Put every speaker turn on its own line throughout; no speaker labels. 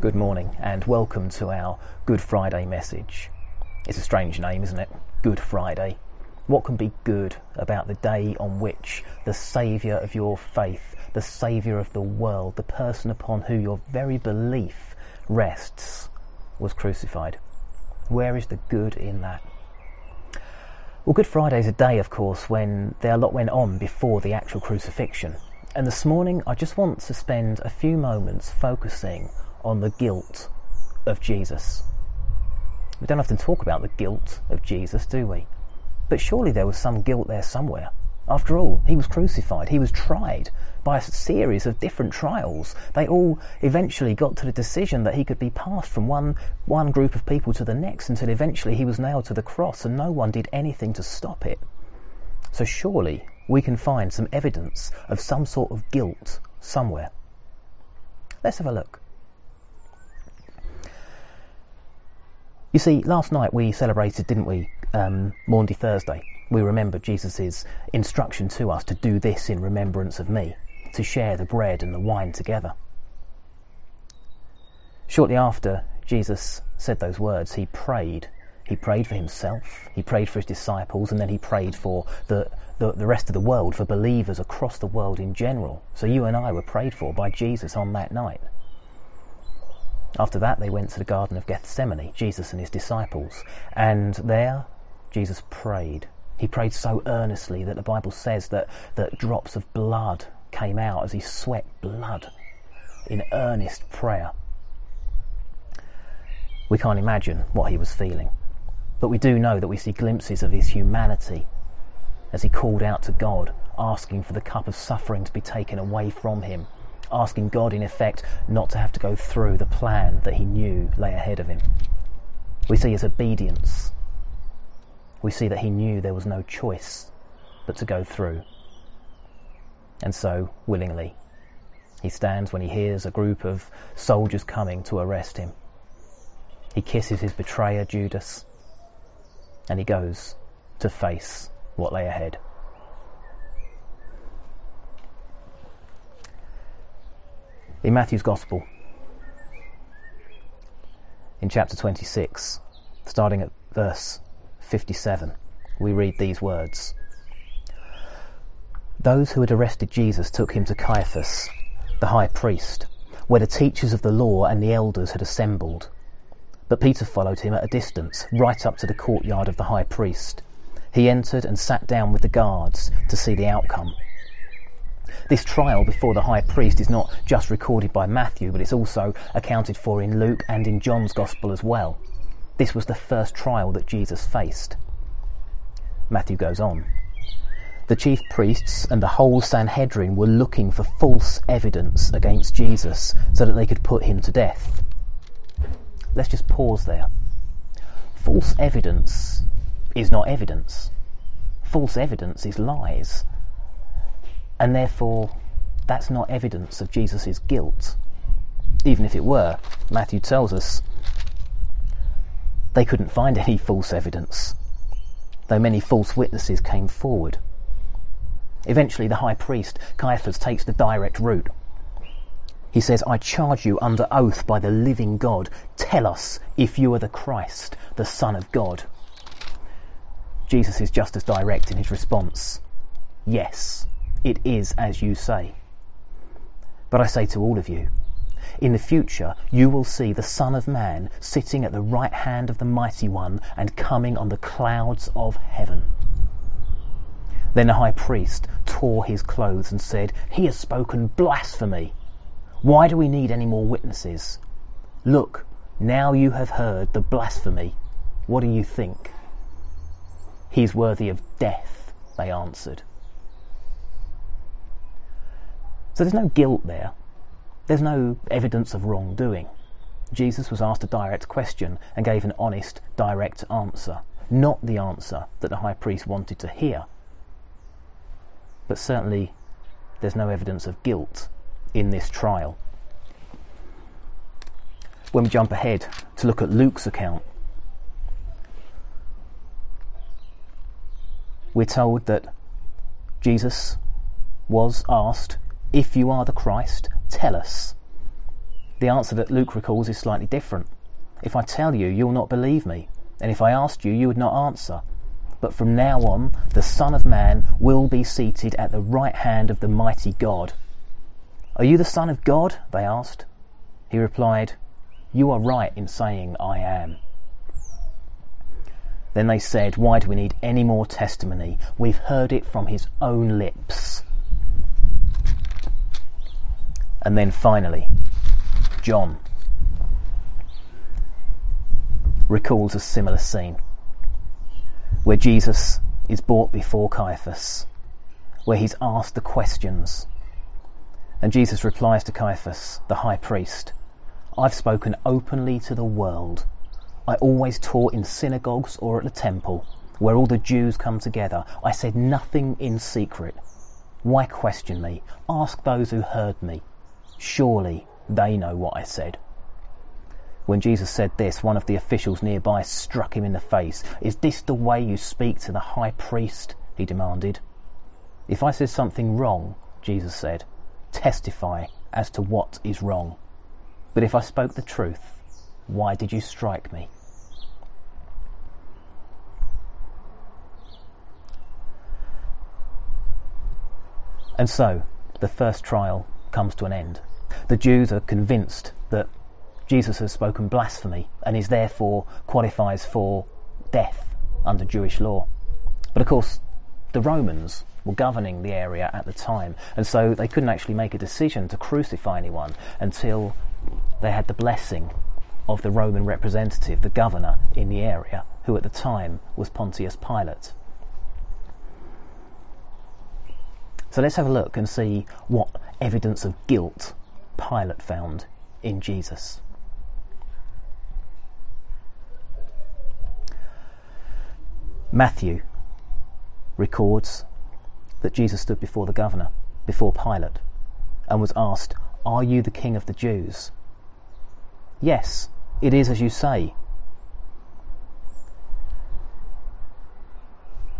Good morning and welcome to our Good Friday message. It's a strange name, isn't it? Good Friday. What can be good about the day on which the Saviour of your faith, the Saviour of the world, the person upon whom your very belief rests, was crucified? Where is the good in that? Well, Good Friday is a day, of course, when there a lot went on before the actual crucifixion. And this morning, I just want to spend a few moments focusing on the guilt of Jesus. We don't often talk about the guilt of Jesus, do we? But surely there was some guilt there somewhere. After all, he was crucified, he was tried by a series of different trials. They all eventually got to the decision that he could be passed from one, one group of people to the next until eventually he was nailed to the cross and no one did anything to stop it. So surely we can find some evidence of some sort of guilt somewhere. Let's have a look. You see, last night we celebrated, didn't we, um, Maundy Thursday. We remembered Jesus' instruction to us to do this in remembrance of me, to share the bread and the wine together. Shortly after Jesus said those words, he prayed he prayed for himself, he prayed for his disciples, and then he prayed for the, the, the, rest of the world, for believers across the world in general. So you and I were prayed for by Jesus on that night. After that, they went to the Garden of Gethsemane, Jesus and his disciples, and there Jesus prayed. He prayed so earnestly that the Bible says that, that drops of blood came out as he sweat blood in earnest prayer. We can't imagine what he was feeling. But we do know that we see glimpses of his humanity as he called out to God, asking for the cup of suffering to be taken away from him, asking God, in effect, not to have to go through the plan that he knew lay ahead of him. We see his obedience. We see that he knew there was no choice but to go through. And so, willingly, he stands when he hears a group of soldiers coming to arrest him. He kisses his betrayer, Judas and he goes to face what lay ahead. In Matthew's Gospel, in chapter 26, starting at verse 57, we read these words Those who had arrested Jesus took him to Caiaphas, the high priest, where the teachers of the law and the elders had assembled. But Peter followed him at a distance, right up to the courtyard of the high priest. He entered and sat down with the guards to see the outcome. This trial before the high priest is not just recorded by Matthew, but it's also accounted for in Luke and in John's Gospel as well. This was the first trial that Jesus faced. Matthew goes on. The chief priests and the whole Sanhedrin were looking for false evidence against Jesus so that they could put him to death. Let's just pause there. False evidence is not evidence. False evidence is lies. And therefore, that's not evidence of Jesus' guilt. Even if it were, Matthew tells us they couldn't find any false evidence, though many false witnesses came forward. Eventually, the high priest, Caiaphas, takes the direct route. He says, I charge you under oath by the living God, tell us if you are the Christ, the Son of God. Jesus is just as direct in his response. Yes, it is as you say. But I say to all of you, in the future you will see the Son of Man sitting at the right hand of the Mighty One and coming on the clouds of heaven. Then the high priest tore his clothes and said, He has spoken blasphemy. Why do we need any more witnesses? Look, now you have heard the blasphemy. What do you think? He is worthy of death, they answered. So there's no guilt there. There's no evidence of wrongdoing. Jesus was asked a direct question and gave an honest, direct answer. Not the answer that the high priest wanted to hear. But certainly there's no evidence of guilt in this trial. When we jump ahead to look at Luke's account, we're told that Jesus was asked, If you are the Christ, tell us. the answer that Luke recalls is slightly different. If I tell you, you'll not believe me, and if I asked you, you would not answer. But from now on, the Son of Man will be seated at the right hand of the mighty God. Are you the Son of God? they asked. He replied, You are right in saying I am. Then they said, Why do we need any more testimony? We've heard it from his own lips. And then finally, John recalls a similar scene where Jesus is brought before Caiaphas, where he's asked the questions. And Jesus replies to Caiaphas, the high priest, I've spoken openly to the world. I always taught in synagogues or at the temple, where all the Jews come together. I said nothing in secret. Why question me? Ask those who heard me. Surely they know what I said. When Jesus said this, one of the officials nearby struck him in the face. Is this the way you speak to the high priest? he demanded. If I said something wrong, Jesus said, testify as to what is wrong. But if I spoke the truth, why did you strike me? And so, the first trial comes to an end. The Jews are convinced that Jesus has spoken blasphemy and is therefore qualifies for death under Jewish law. But of course, the Romans were governing the area at the time, and so they couldn't actually make a decision to crucify anyone until they had the blessing of the Roman representative, the governor in the area, who at the time was Pontius Pilate. So let's have a look and see what evidence of guilt Pilate found in Jesus. Matthew records that Jesus stood before the governor, before Pilate, and was asked, Are you the king of the Jews? Yes, it is as you say.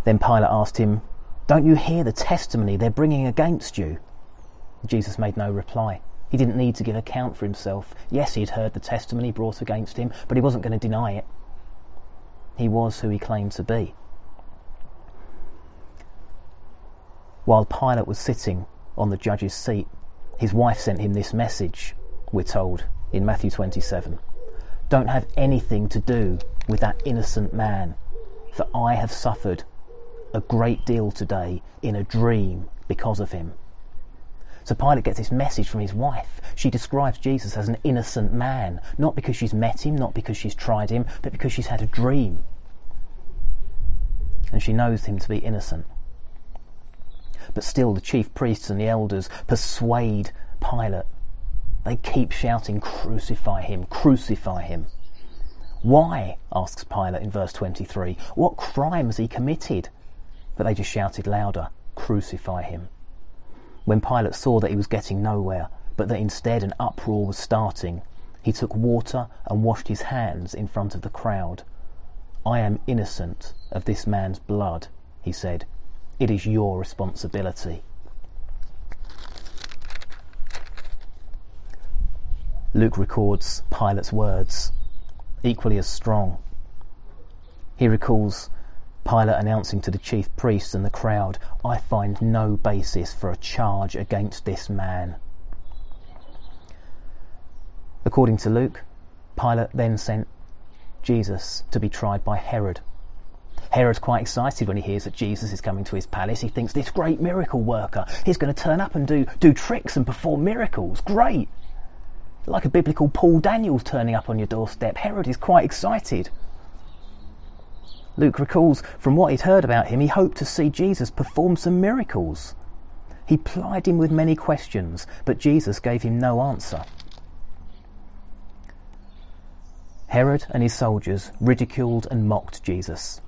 Then Pilate asked him, Don't you hear the testimony they're bringing against you? Jesus made no reply. He didn't need to give account for himself. Yes, he'd heard the testimony brought against him, but he wasn't going to deny it. He was who he claimed to be. While Pilate was sitting on the judge's seat, his wife sent him this message, we're told in Matthew 27 Don't have anything to do with that innocent man, for I have suffered a great deal today in a dream because of him. So Pilate gets this message from his wife. She describes Jesus as an innocent man, not because she's met him, not because she's tried him, but because she's had a dream. And she knows him to be innocent. But still, the chief priests and the elders persuade Pilate. They keep shouting, Crucify him, crucify him. Why? asks Pilate in verse 23. What crime has he committed? But they just shouted louder, Crucify him. When Pilate saw that he was getting nowhere, but that instead an uproar was starting, he took water and washed his hands in front of the crowd. I am innocent of this man's blood, he said. It is your responsibility. Luke records Pilate's words, equally as strong. He recalls Pilate announcing to the chief priests and the crowd, I find no basis for a charge against this man. According to Luke, Pilate then sent Jesus to be tried by Herod. Herod's quite excited when he hears that Jesus is coming to his palace. He thinks this great miracle worker, he's going to turn up and do, do tricks and perform miracles. Great! Like a biblical Paul Daniels turning up on your doorstep. Herod is quite excited. Luke recalls from what he'd heard about him, he hoped to see Jesus perform some miracles. He plied him with many questions, but Jesus gave him no answer. Herod and his soldiers ridiculed and mocked Jesus.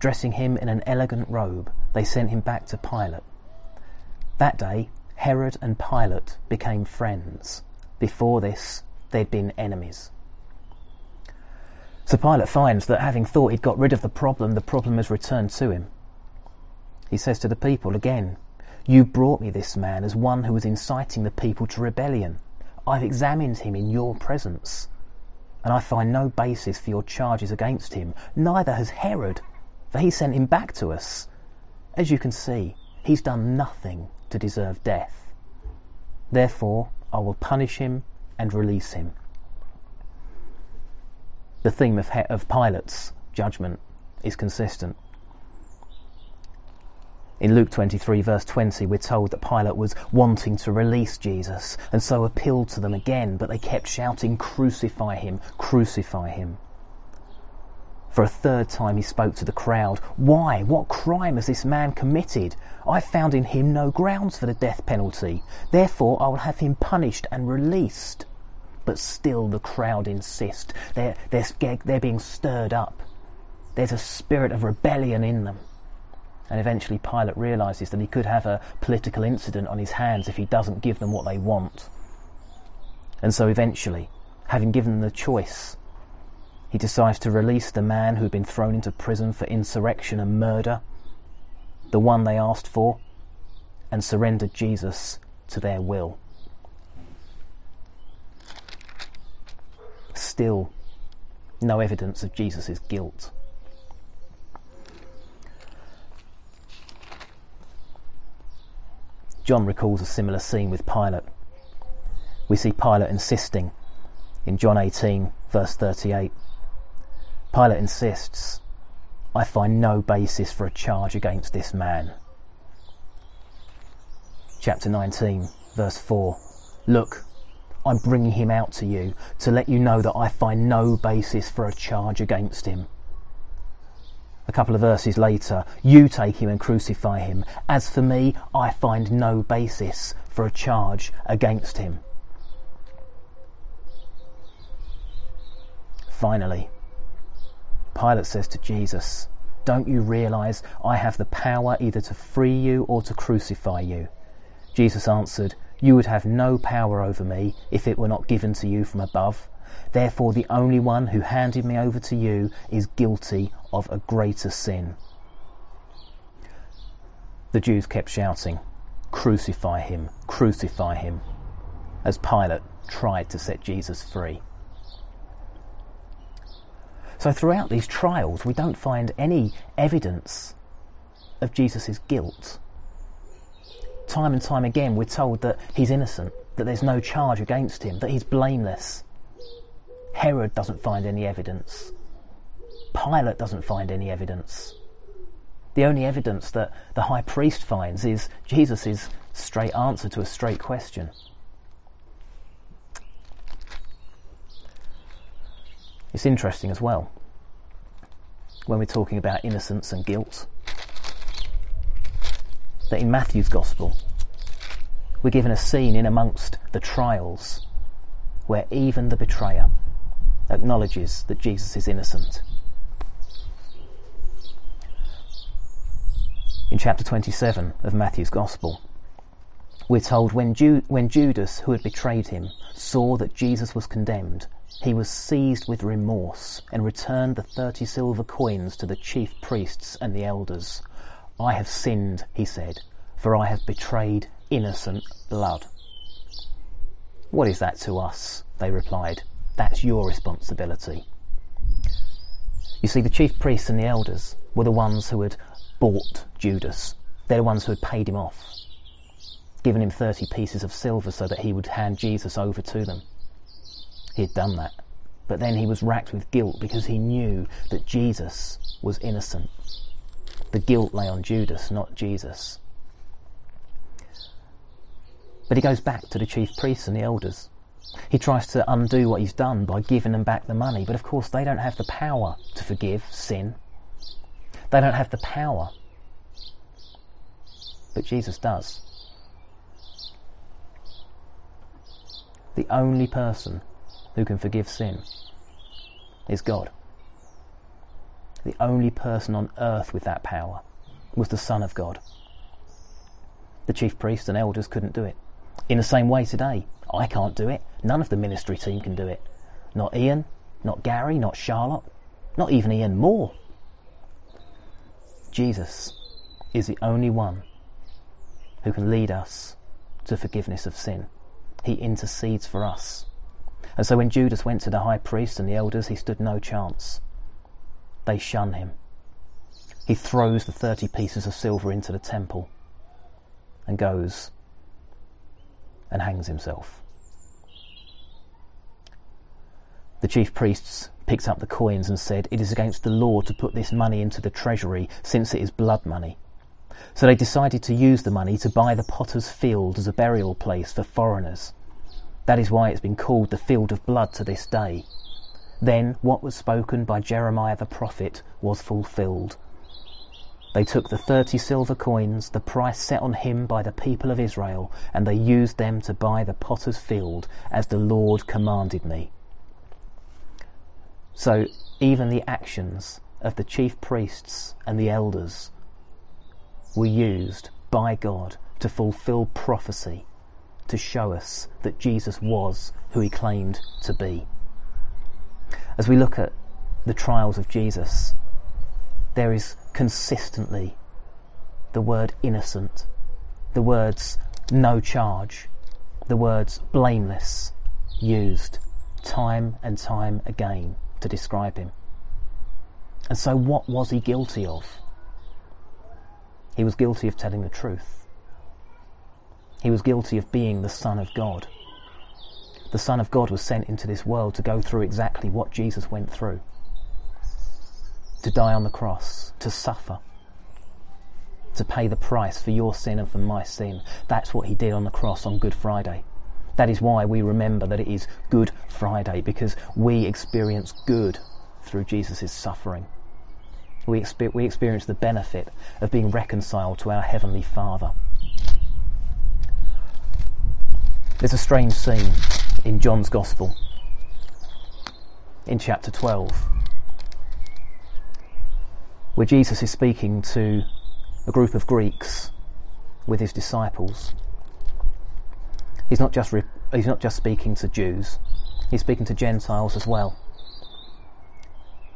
Dressing him in an elegant robe, they sent him back to Pilate. That day, Herod and Pilate became friends. Before this, they'd been enemies. So Pilate finds that having thought he'd got rid of the problem, the problem has returned to him. He says to the people again, You brought me this man as one who was inciting the people to rebellion. I've examined him in your presence, and I find no basis for your charges against him. Neither has Herod, for he sent him back to us. As you can see, he's done nothing to deserve death. Therefore, I will punish him and release him. The theme of, he- of Pilate's judgment is consistent. In Luke 23, verse 20, we're told that Pilate was wanting to release Jesus and so appealed to them again, but they kept shouting, Crucify him, crucify him. For a third time he spoke to the crowd. Why? What crime has this man committed? I found in him no grounds for the death penalty. Therefore I will have him punished and released. But still the crowd insist. They're, they're, they're being stirred up. There's a spirit of rebellion in them. And eventually Pilate realizes that he could have a political incident on his hands if he doesn't give them what they want. And so eventually, having given them the choice, he decides to release the man who had been thrown into prison for insurrection and murder, the one they asked for, and surrendered Jesus to their will. Still, no evidence of Jesus' guilt. John recalls a similar scene with Pilate. We see Pilate insisting in John 18, verse 38. Pilate insists, I find no basis for a charge against this man. Chapter 19, verse 4. Look, I'm bringing him out to you to let you know that I find no basis for a charge against him. A couple of verses later, you take him and crucify him. As for me, I find no basis for a charge against him. Finally, Pilate says to Jesus, Don't you realize I have the power either to free you or to crucify you? Jesus answered, You would have no power over me if it were not given to you from above. Therefore, the only one who handed me over to you is guilty of a greater sin. The Jews kept shouting, Crucify him, crucify him, as Pilate tried to set Jesus free. So, throughout these trials, we don't find any evidence of Jesus' guilt. Time and time again, we're told that he's innocent, that there's no charge against him, that he's blameless. Herod doesn't find any evidence. Pilate doesn't find any evidence. The only evidence that the high priest finds is Jesus' straight answer to a straight question. It's interesting as well when we're talking about innocence and guilt that in Matthew's Gospel we're given a scene in amongst the trials where even the betrayer acknowledges that Jesus is innocent. In chapter 27 of Matthew's Gospel, we're told when, Ju- when Judas, who had betrayed him, saw that Jesus was condemned, he was seized with remorse and returned the thirty silver coins to the chief priests and the elders. I have sinned, he said, for I have betrayed innocent blood. What is that to us? They replied. That's your responsibility. You see, the chief priests and the elders were the ones who had bought Judas. They're the ones who had paid him off, given him 30 pieces of silver so that he would hand Jesus over to them. He had done that. But then he was racked with guilt because he knew that Jesus was innocent. The guilt lay on Judas, not Jesus. But he goes back to the chief priests and the elders he tries to undo what he's done by giving them back the money, but of course they don't have the power to forgive sin. They don't have the power. But Jesus does. The only person who can forgive sin is God. The only person on earth with that power was the Son of God. The chief priests and elders couldn't do it. In the same way today, I can't do it. None of the ministry team can do it. Not Ian, not Gary, not Charlotte, not even Ian Moore. Jesus is the only one who can lead us to forgiveness of sin. he intercedes for us. And so when Judas went to the high priest and the elders, he stood no chance. They shun him. He throws the 30 pieces of silver into the temple and goes and hangs himself. The chief priests picked up the coins and said, It is against the law to put this money into the treasury, since it is blood money. So they decided to use the money to buy the potter's field as a burial place for foreigners. That is why it's been called the field of blood to this day. Then what was spoken by Jeremiah the prophet was fulfilled. They took the thirty silver coins, the price set on him by the people of Israel, and they used them to buy the potter's field, as the Lord commanded me. So even the actions of the chief priests and the elders were used by God to fulfill prophecy, to show us that Jesus was who he claimed to be. As we look at the trials of Jesus, there is consistently the word innocent, the words no charge, the words blameless used time and time again to describe him. And so, what was he guilty of? He was guilty of telling the truth. He was guilty of being the Son of God. The Son of God was sent into this world to go through exactly what Jesus went through to die on the cross, to suffer, to pay the price for your sin and for my sin. That's what he did on the cross on Good Friday. That is why we remember that it is Good Friday, because we experience good through Jesus' suffering. We, we experience the benefit of being reconciled to our Heavenly Father. There's a strange scene in John's Gospel in chapter 12 where Jesus is speaking to a group of Greeks with his disciples. He's not just, re- he's not just speaking to Jews, he's speaking to Gentiles as well.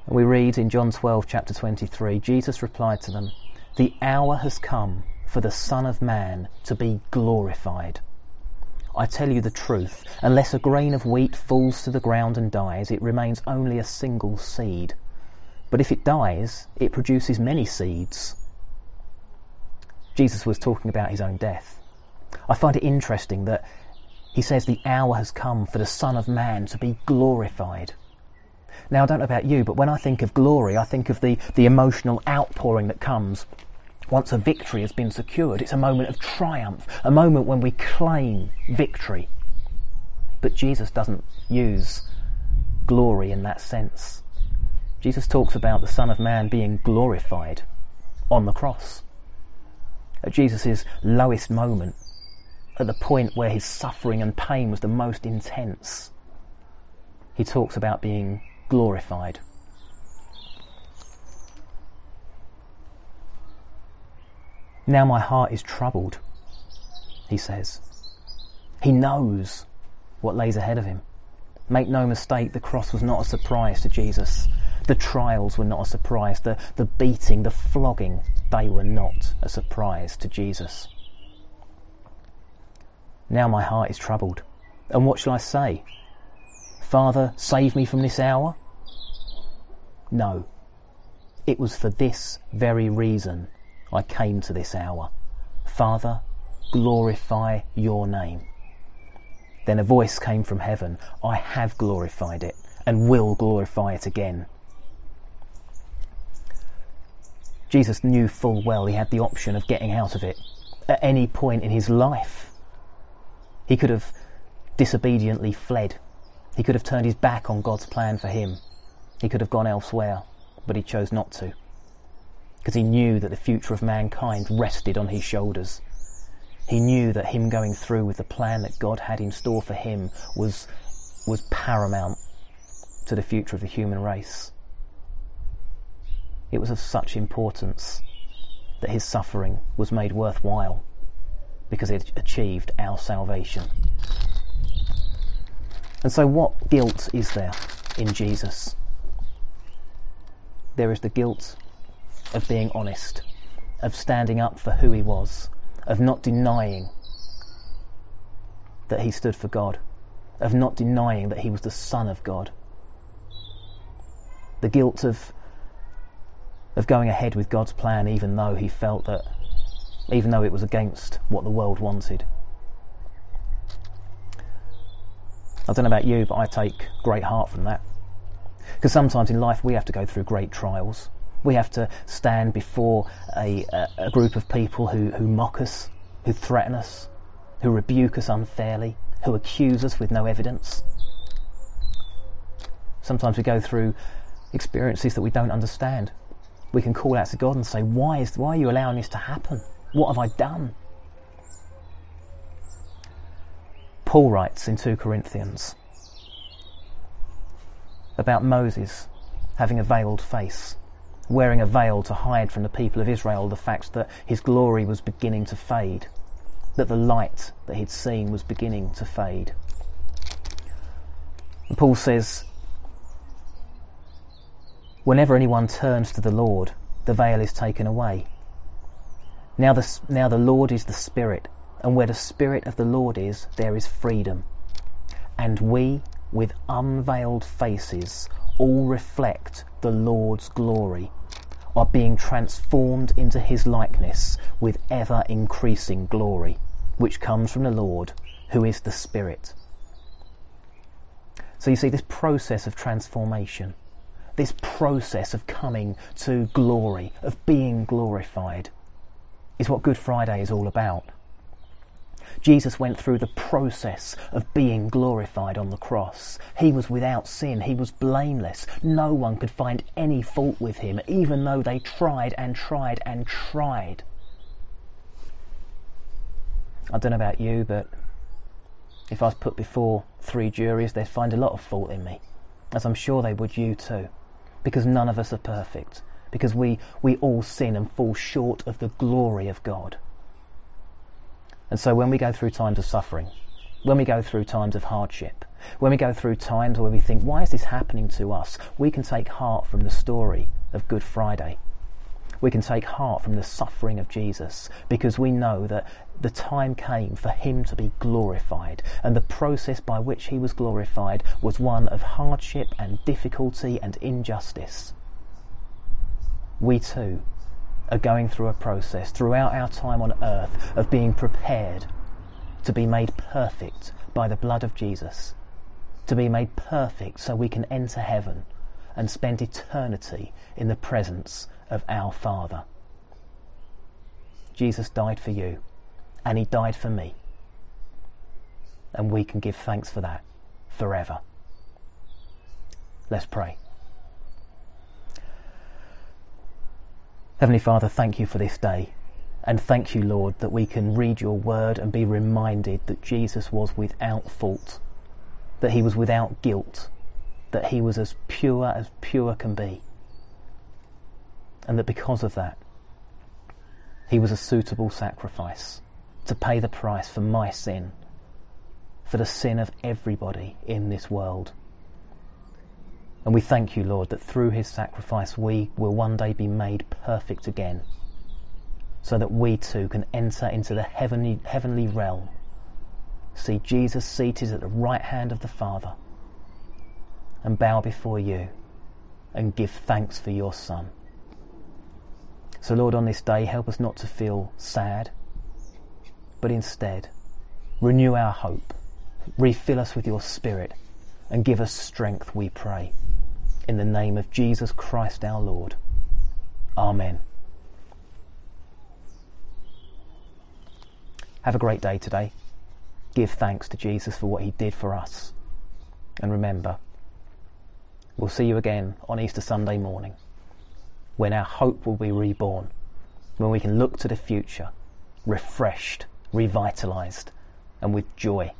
And we read in John 12, chapter 23, Jesus replied to them, The hour has come for the Son of Man to be glorified. I tell you the truth, unless a grain of wheat falls to the ground and dies, it remains only a single seed. But if it dies, it produces many seeds. Jesus was talking about his own death. I find it interesting that he says the hour has come for the Son of Man to be glorified. Now, I don't know about you, but when I think of glory, I think of the, the emotional outpouring that comes once a victory has been secured. It's a moment of triumph, a moment when we claim victory. But Jesus doesn't use glory in that sense. Jesus talks about the Son of Man being glorified on the cross. At Jesus' lowest moment, at the point where his suffering and pain was the most intense, he talks about being glorified. Now my heart is troubled, he says. He knows what lays ahead of him. Make no mistake, the cross was not a surprise to Jesus. The trials were not a surprise. The, the beating, the flogging, they were not a surprise to Jesus. Now my heart is troubled. And what shall I say? Father, save me from this hour? No. It was for this very reason I came to this hour. Father, glorify your name. Then a voice came from heaven I have glorified it and will glorify it again. Jesus knew full well he had the option of getting out of it at any point in his life. He could have disobediently fled. He could have turned his back on God's plan for him. He could have gone elsewhere, but he chose not to. Because he knew that the future of mankind rested on his shoulders. He knew that him going through with the plan that God had in store for him was, was paramount to the future of the human race. It was of such importance that his suffering was made worthwhile because it achieved our salvation. And so, what guilt is there in Jesus? There is the guilt of being honest, of standing up for who he was, of not denying that he stood for God, of not denying that he was the Son of God. The guilt of, of going ahead with God's plan even though he felt that, even though it was against what the world wanted. I don't know about you, but I take great heart from that. Because sometimes in life we have to go through great trials. We have to stand before a, a, group of people who, who mock us, who threaten us, who rebuke us unfairly, who accuse us with no evidence. Sometimes we go through experiences that we don't understand. We can call out to God and say, Why, is, why are you allowing this to happen? What have I done? Paul writes in 2 Corinthians about Moses having a veiled face, wearing a veil to hide from the people of Israel the fact that his glory was beginning to fade, that the light that he'd seen was beginning to fade. And Paul says, whenever anyone turns to the Lord, the veil is taken away. Now the, now the Lord is the Spirit, and where the Spirit of the Lord is, there is freedom. And we, with unveiled faces, all reflect the Lord's glory, are being transformed into his likeness with ever increasing glory, which comes from the Lord, who is the Spirit. So you see, this process of transformation, this process of coming to glory, of being glorified, is what Good Friday is all about. Jesus went through the process of being glorified on the cross. He was without sin. He was blameless. No one could find any fault with him, even though they tried and tried and tried. I don't know about you, but if I was put before three juries, they'd find a lot of fault in me, as I'm sure they would you too, because none of us are perfect, because we, we all sin and fall short of the glory of God. And so when we go through times of suffering, when we go through times of hardship, when we go through times where we think, why is this happening to us? We can take heart from the story of Good Friday. We can take heart from the suffering of Jesus because we know that the time came for him to be glorified, and the process by which he was glorified was one of hardship and difficulty and injustice. We too are going through a process throughout our time on earth of being prepared to be made perfect by the blood of Jesus, to be made perfect so we can enter heaven and spend eternity in the presence of our Father. Jesus died for you, and He died for me, and we can give thanks for that forever. Let's pray. Heavenly Father, thank you for this day. And thank you, Lord, that we can read your word and be reminded that Jesus was without fault, that he was without guilt, that he was as pure as pure can be. And that because of that, he was a suitable sacrifice to pay the price for my sin, for the sin of everybody in this world. And we thank you, Lord, that through his sacrifice we will one day be made perfect again, so that we too can enter into the heavenly, heavenly realm, see Jesus seated at the right hand of the Father, and bow before you and give thanks for your Son. So, Lord, on this day, help us not to feel sad, but instead renew our hope, refill us with your Spirit, and give us strength, we pray in the name of Jesus Christ our Lord. Amen. Have a great day today. Give thanks to Jesus for what he did for us. And remember, we'll see you again on Easter Sunday morning when our hope will be reborn, when we can look to the future refreshed, revitalized, and with joy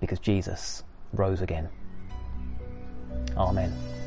because Jesus rose again. Amen.